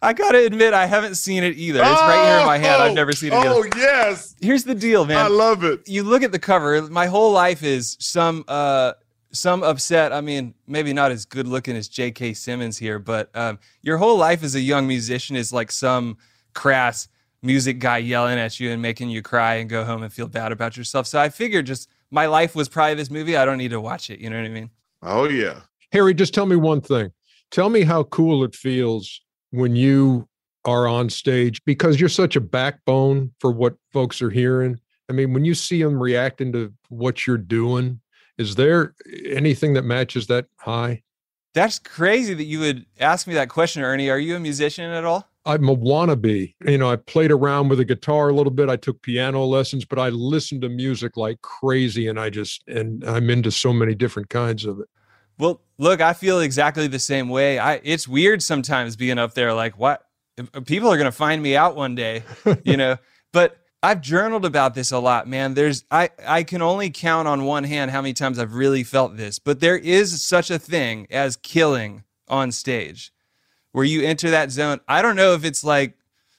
I gotta admit I haven't seen it either. It's oh, right here in my hand. I've never seen it. Oh either. yes. Here's the deal, man. I love it. You look at the cover. My whole life is some uh some upset. I mean, maybe not as good looking as J.K. Simmons here, but um, your whole life as a young musician is like some crass music guy yelling at you and making you cry and go home and feel bad about yourself. So I figured just my life was probably this movie. I don't need to watch it. You know what I mean? Oh, yeah. Harry, just tell me one thing. Tell me how cool it feels when you are on stage because you're such a backbone for what folks are hearing. I mean, when you see them reacting to what you're doing, is there anything that matches that high? That's crazy that you would ask me that question, Ernie. Are you a musician at all? I'm a wannabe. You know, I played around with the guitar a little bit. I took piano lessons, but I listened to music like crazy and I just and I'm into so many different kinds of it. Well, look, I feel exactly the same way. I it's weird sometimes being up there like what people are going to find me out one day, you know. but I've journaled about this a lot, man. There's I I can only count on one hand how many times I've really felt this, but there is such a thing as killing on stage where you enter that zone. I don't know if it's like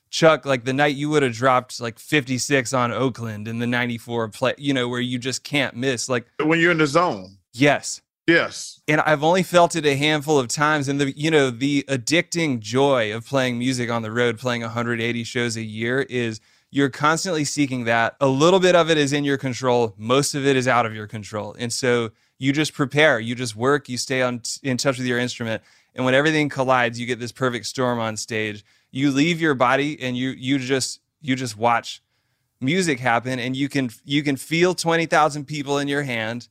Chuck, like the night you would have dropped like 56 on Oakland in the 94 play, you know, where you just can't miss. Like when you're in the zone. Yes. Yes. And I've only felt it a handful of times. And the, you know, the addicting joy of playing music on the road, playing 180 shows a year is you're constantly seeking that. A little bit of it is in your control, most of it is out of your control. And so you just prepare, you just work, you stay on in touch with your instrument. And when everything collides, you get this perfect storm on stage. You leave your body and you you just you just watch music happen and you can you can feel 20,000 people in your hand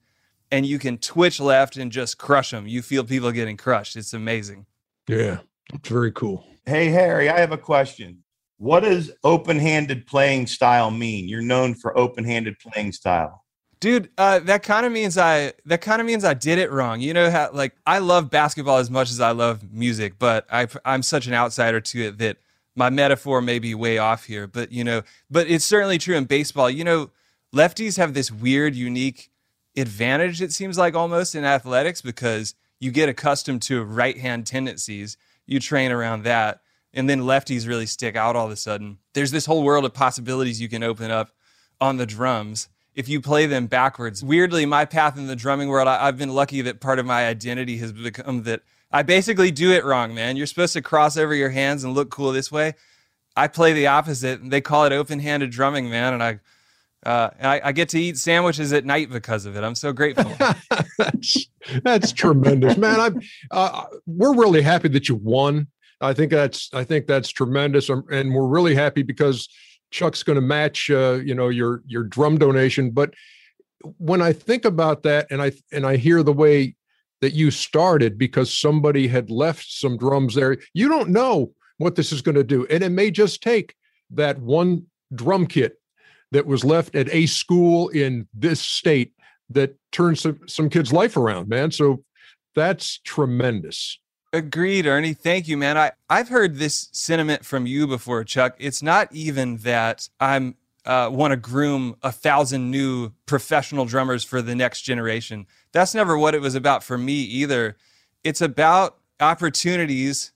and you can twitch left and just crush them. You feel people getting crushed. It's amazing. Yeah. It's very cool. Hey Harry, I have a question. What does open-handed playing style mean? You're known for open-handed playing style dude uh, that kind of means i that kind of means i did it wrong. You know how like i love basketball as much as i love music but I, i'm such an outsider to it that my metaphor may be way off here but you know but it's certainly true in baseball. You know lefties have this weird unique advantage it seems like almost in athletics because you get accustomed to right hand tendencies. You train around that and then lefties really stick out all of a sudden. There's this whole world of possibilities you can open up on the drums if you play them backwards. Weirdly, my path in the drumming world, I, have been lucky that part of my identity has become that I basically do it wrong, man. You're supposed to cross over your hands and look cool this way. I play the opposite. They call it open-handed drumming, man, and I, uh, I, I, get to eat sandwiches at night because of it. I'm so grateful. that's that's tremendous, man. I'm. Uh, we're really happy that you won. I think that's I think that's tremendous, um, and we're really happy because Chuck's going to match, uh, you know, your your drum donation. But when I think about that, and I and I hear the way that you started because somebody had left some drums there, you don't know what this is going to do, and it may just take that one drum kit that was left at a school in this state that turns some, some kids' life around, man. So that's tremendous. Agreed, Ernie. Thank you, man. I, I've heard this sentiment from you before, Chuck. It's not even that I'm uh, want to groom a thousand new professional drummers for the next generation. That's never what it was about for me either. It's about opportunities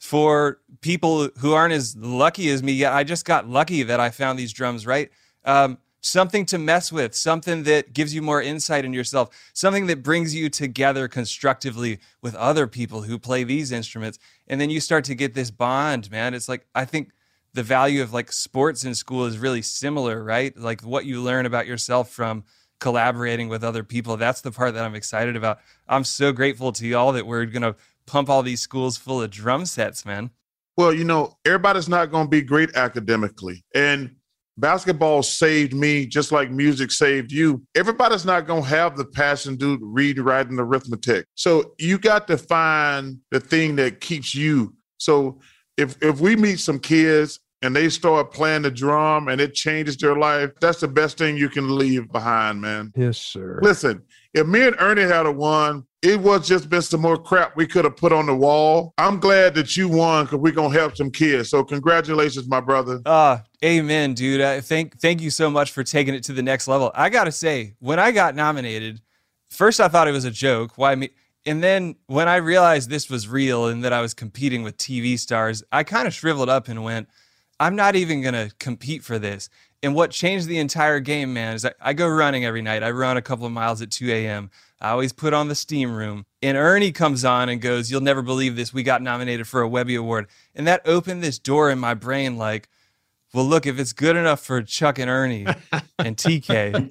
for people who aren't as lucky as me yet. I just got lucky that I found these drums, right? Um, something to mess with, something that gives you more insight in yourself, something that brings you together constructively with other people who play these instruments. And then you start to get this bond, man. It's like, I think the value of like sports in school is really similar, right? Like what you learn about yourself from collaborating with other people. That's the part that I'm excited about. I'm so grateful to y'all that we're going to pump all these schools full of drum sets, man. Well, you know, everybody's not going to be great academically. And basketball saved me just like music saved you. Everybody's not going to have the passion to read, write, and arithmetic. So you got to find the thing that keeps you. So if if we meet some kids and they start playing the drum and it changes their life, that's the best thing you can leave behind, man. Yes, sir. Listen, if me and Ernie had a won, it was just been some more crap we could have put on the wall. I'm glad that you won because we're gonna help some kids. So congratulations, my brother. Uh, amen, dude. Uh, thank thank you so much for taking it to the next level. I gotta say, when I got nominated, first I thought it was a joke. Why me? And then when I realized this was real and that I was competing with TV stars, I kind of shriveled up and went, I'm not even to compete for this. And what changed the entire game, man, is I, I, go running every night. I run a couple of miles at 2 a.m. I always put on the steam room. And Ernie comes on and goes, You'll never believe this. We got nominated for a Webby Award. And that opened this door in my brain like, well, look, if it's good enough for Chuck and Ernie and TK,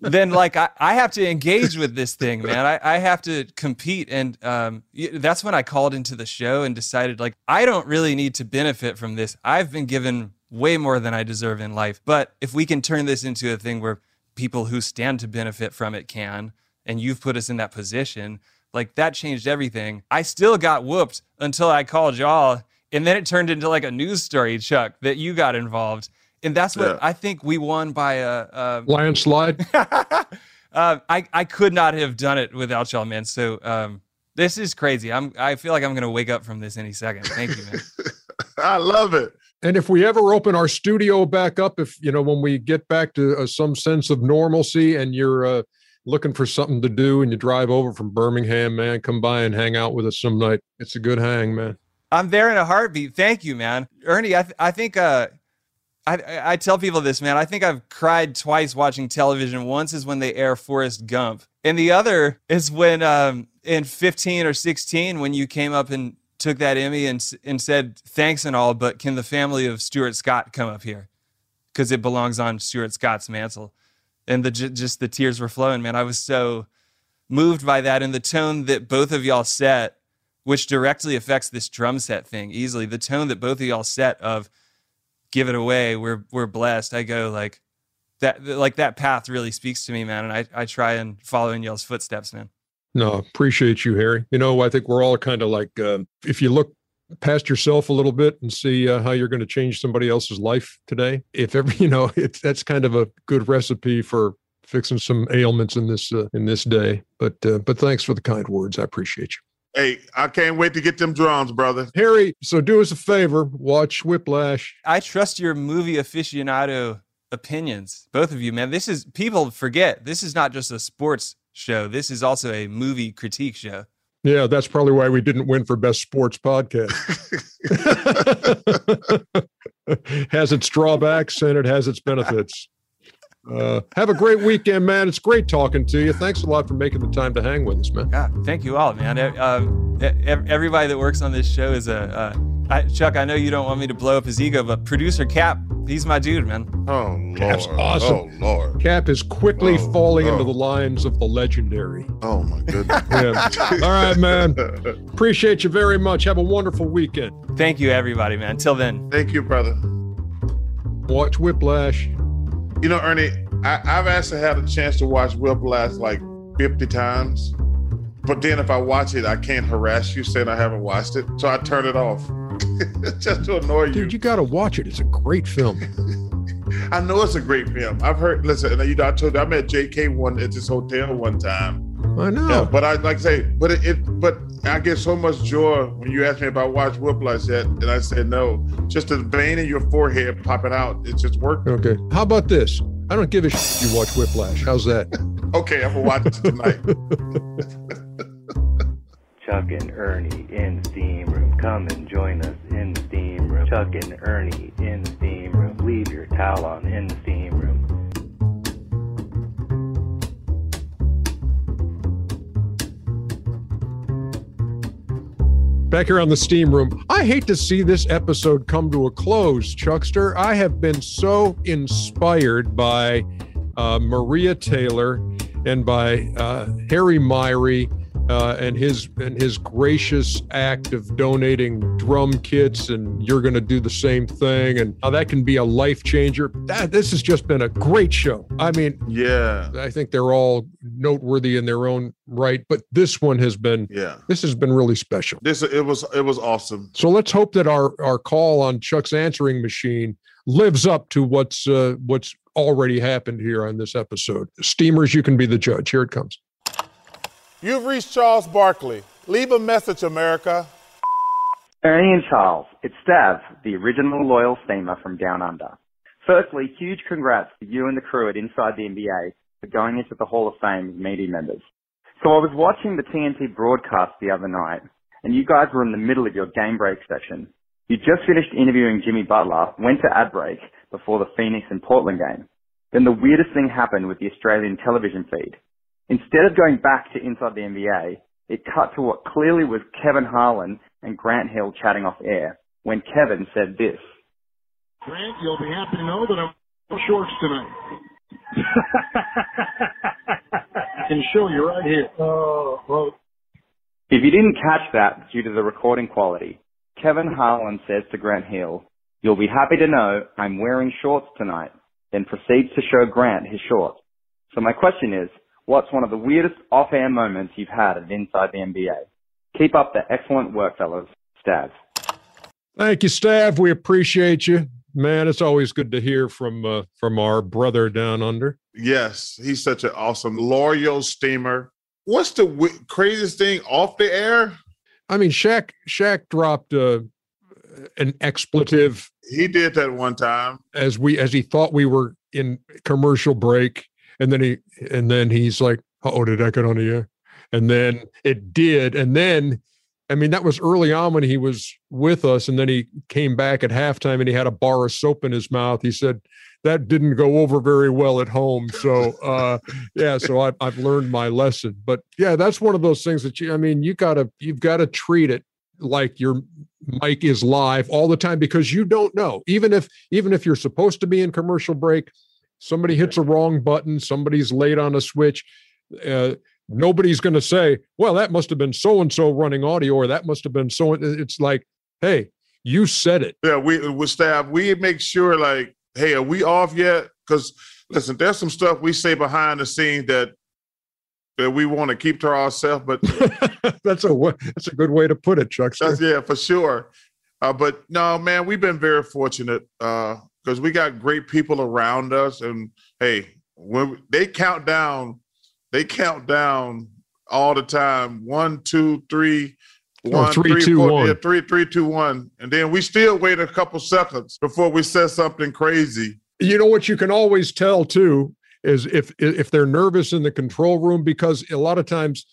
then like I, I have to engage with this thing, man. I, I have to compete. And um, that's when I called into the show and decided like, I don't really need to benefit from this. I've been given way more than I deserve in life. But if we can turn this into a thing where people who stand to benefit from it can, and you've put us in that position, like that changed everything. I still got whooped until I called y'all and then it turned into like a news story, Chuck, that you got involved, and that's what yeah. I think we won by a, a landslide. uh, I I could not have done it without y'all, man. So um, this is crazy. I'm I feel like I'm gonna wake up from this any second. Thank you, man. I love it. And if we ever open our studio back up, if you know when we get back to uh, some sense of normalcy, and you're uh, looking for something to do, and you drive over from Birmingham, man, come by and hang out with us some night. It's a good hang, man. I'm there in a heartbeat. Thank you, man. Ernie, I, th- I think uh, I, I tell people this, man. I think I've cried twice watching television. Once is when they air Forrest Gump, and the other is when um, in 15 or 16 when you came up and took that Emmy and and said thanks and all, but can the family of Stuart Scott come up here because it belongs on Stuart Scott's mantle? And the just the tears were flowing, man. I was so moved by that and the tone that both of y'all set which directly affects this drum set thing easily. The tone that both of y'all set of give it away, we're we're blessed. I go like that like that path really speaks to me, man. And I, I try and follow in y'all's footsteps, man. No, appreciate you, Harry. You know, I think we're all kind of like um, if you look past yourself a little bit and see uh, how you're going to change somebody else's life today. If ever, you know, it's that's kind of a good recipe for fixing some ailments in this uh, in this day. But uh, but thanks for the kind words. I appreciate you. Hey, I can't wait to get them drums, brother. Harry, so do us a favor, watch Whiplash. I trust your movie aficionado opinions, both of you, man. This is people forget this is not just a sports show. This is also a movie critique show. Yeah, that's probably why we didn't win for best sports podcast. has its drawbacks and it has its benefits. Uh, have a great weekend, man. It's great talking to you. Thanks a lot for making the time to hang with us, man. Yeah, thank you all, man. Um, everybody that works on this show is a. Uh, I, Chuck, I know you don't want me to blow up his ego, but producer Cap, he's my dude, man. Oh, Lord. Cap's oh, awesome. Oh, Lord. Cap is quickly oh, falling oh. into the lines of the legendary. Oh, my goodness. yeah. All right, man. Appreciate you very much. Have a wonderful weekend. Thank you, everybody, man. Till then. Thank you, brother. Watch Whiplash. You know, Ernie, I, have actually had a chance to watch Whiplash like 50 times. But then if I watch it, I can't harass you saying I haven't watched it. So I turn it off just to annoy you. Dude, you got to watch it. It's a great film. I know it's a great film. I've heard, listen, you know, I told you, I met JK one at this hotel one time. I know. Yeah, but I like I say, but it, it, but I get so much joy when you ask me about watch Whiplash yet, and I said no. Just the vein in your forehead popping out, it just worked. Okay. How about this? I don't give a shit you watch Whiplash. How's that? okay, I'm gonna watch it tonight. Chuck and Ernie in Steam Room. Come and join us in Steam Room. Chuck and Ernie in Steam Room. Leave your towel on in Steam Room. back here on the steam room. I hate to see this episode come to a close, Chuckster. I have been so inspired by uh, Maria Taylor and by uh, Harry Miree uh, and his and his gracious act of donating drum kits, and you're going to do the same thing, and how that can be a life changer. That this has just been a great show. I mean, yeah, I think they're all noteworthy in their own right, but this one has been yeah, this has been really special. This it was it was awesome. So let's hope that our our call on Chuck's answering machine lives up to what's uh, what's already happened here on this episode. Steamers, you can be the judge. Here it comes. You've reached Charles Barkley. Leave a message, America. Ernie and Charles, it's Stav, the original loyal steamer from Down Under. Firstly, huge congrats to you and the crew at Inside the NBA for going into the Hall of Fame as media members. So I was watching the TNT broadcast the other night, and you guys were in the middle of your game break section. You just finished interviewing Jimmy Butler, went to ad break before the Phoenix and Portland game. Then the weirdest thing happened with the Australian television feed. Instead of going back to Inside the NBA, it cut to what clearly was Kevin Harlan and Grant Hill chatting off air when Kevin said this. Grant, you'll be happy to know that I'm wearing shorts tonight. I can show you right here. Oh, well. If you didn't catch that due to the recording quality, Kevin Harlan says to Grant Hill, You'll be happy to know I'm wearing shorts tonight, then proceeds to show Grant his shorts. So my question is, what's one of the weirdest off-air moments you've had at Inside the NBA? Keep up the excellent work, fellas. Stav. Thank you, Stav. We appreciate you. Man, it's always good to hear from uh, from our brother down under. Yes, he's such an awesome loyal steamer. What's the w- craziest thing off the air? I mean, Shaq Shaq dropped uh, an expletive. He did that one time as we as he thought we were in commercial break, and then he and then he's like, "Oh, did I get on air?" And then it did, and then I mean, that was early on when he was with us, and then he came back at halftime and he had a bar of soap in his mouth. He said that didn't go over very well at home. So, uh, yeah, so I've I've learned my lesson. But yeah, that's one of those things that you. I mean, you gotta you've got to treat it like your mic is live all the time because you don't know. Even if even if you're supposed to be in commercial break, somebody hits a wrong button, somebody's late on a switch. Uh, nobody's going to say, well, that must have been so and so running audio, or that must have been so. It's like, hey, you said it. Yeah, we with staff, we make sure like, hey, are we off yet? Because listen, there's some stuff we say behind the scenes that that we want to keep to ourselves, but that's a that's a good way to put it, Chuck. Yeah, for sure. Uh, but no, man, we've been very fortunate because we got great people around us, and hey, when they count down they count down all the time. One, two, three, oh, one, oh, three, three, two, four, one. Yeah, three, three, two, one. And then we still wait a couple seconds before we say something crazy. You know what you can always tell too is if if they're nervous in the control room because a lot of times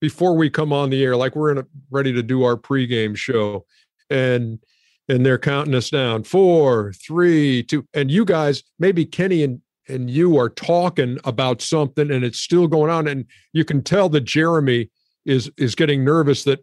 before we come on the air, like we're in a, ready to do our pregame show, and and they're counting us down. Four, three, two, and you guys maybe Kenny and and you are talking about something and it's still going on and you can tell that jeremy is is getting nervous that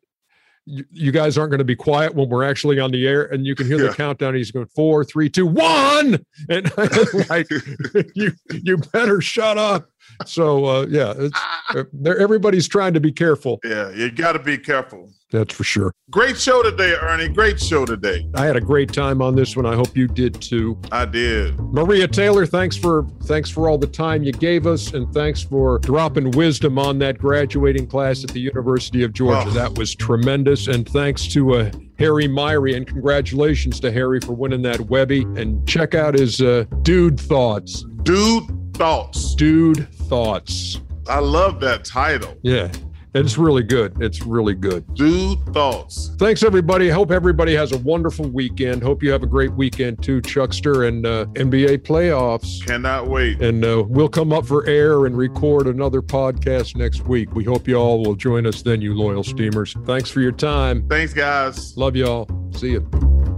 you, you guys aren't going to be quiet when we're actually on the air and you can hear yeah. the countdown. He's going four three two one! And like you you better shut up so uh yeah it's uh, everybody's trying to be careful yeah you got to be careful that's for sure. Great show today, Ernie. Great show today. I had a great time on this one. I hope you did too. I did. Maria Taylor, thanks for thanks for all the time you gave us, and thanks for dropping wisdom on that graduating class at the University of Georgia. Oh. That was tremendous. And thanks to uh, Harry Miree, and congratulations to Harry for winning that Webby. And check out his uh, Dude Thoughts. Dude Thoughts. Dude Thoughts. I love that title. Yeah. It's really good. It's really good. Dude thoughts. Thanks, everybody. Hope everybody has a wonderful weekend. Hope you have a great weekend too, Chuckster, and uh, NBA playoffs. Cannot wait. And uh, we'll come up for air and record another podcast next week. We hope you all will join us then, you loyal steamers. Thanks for your time. Thanks, guys. Love y'all. See you.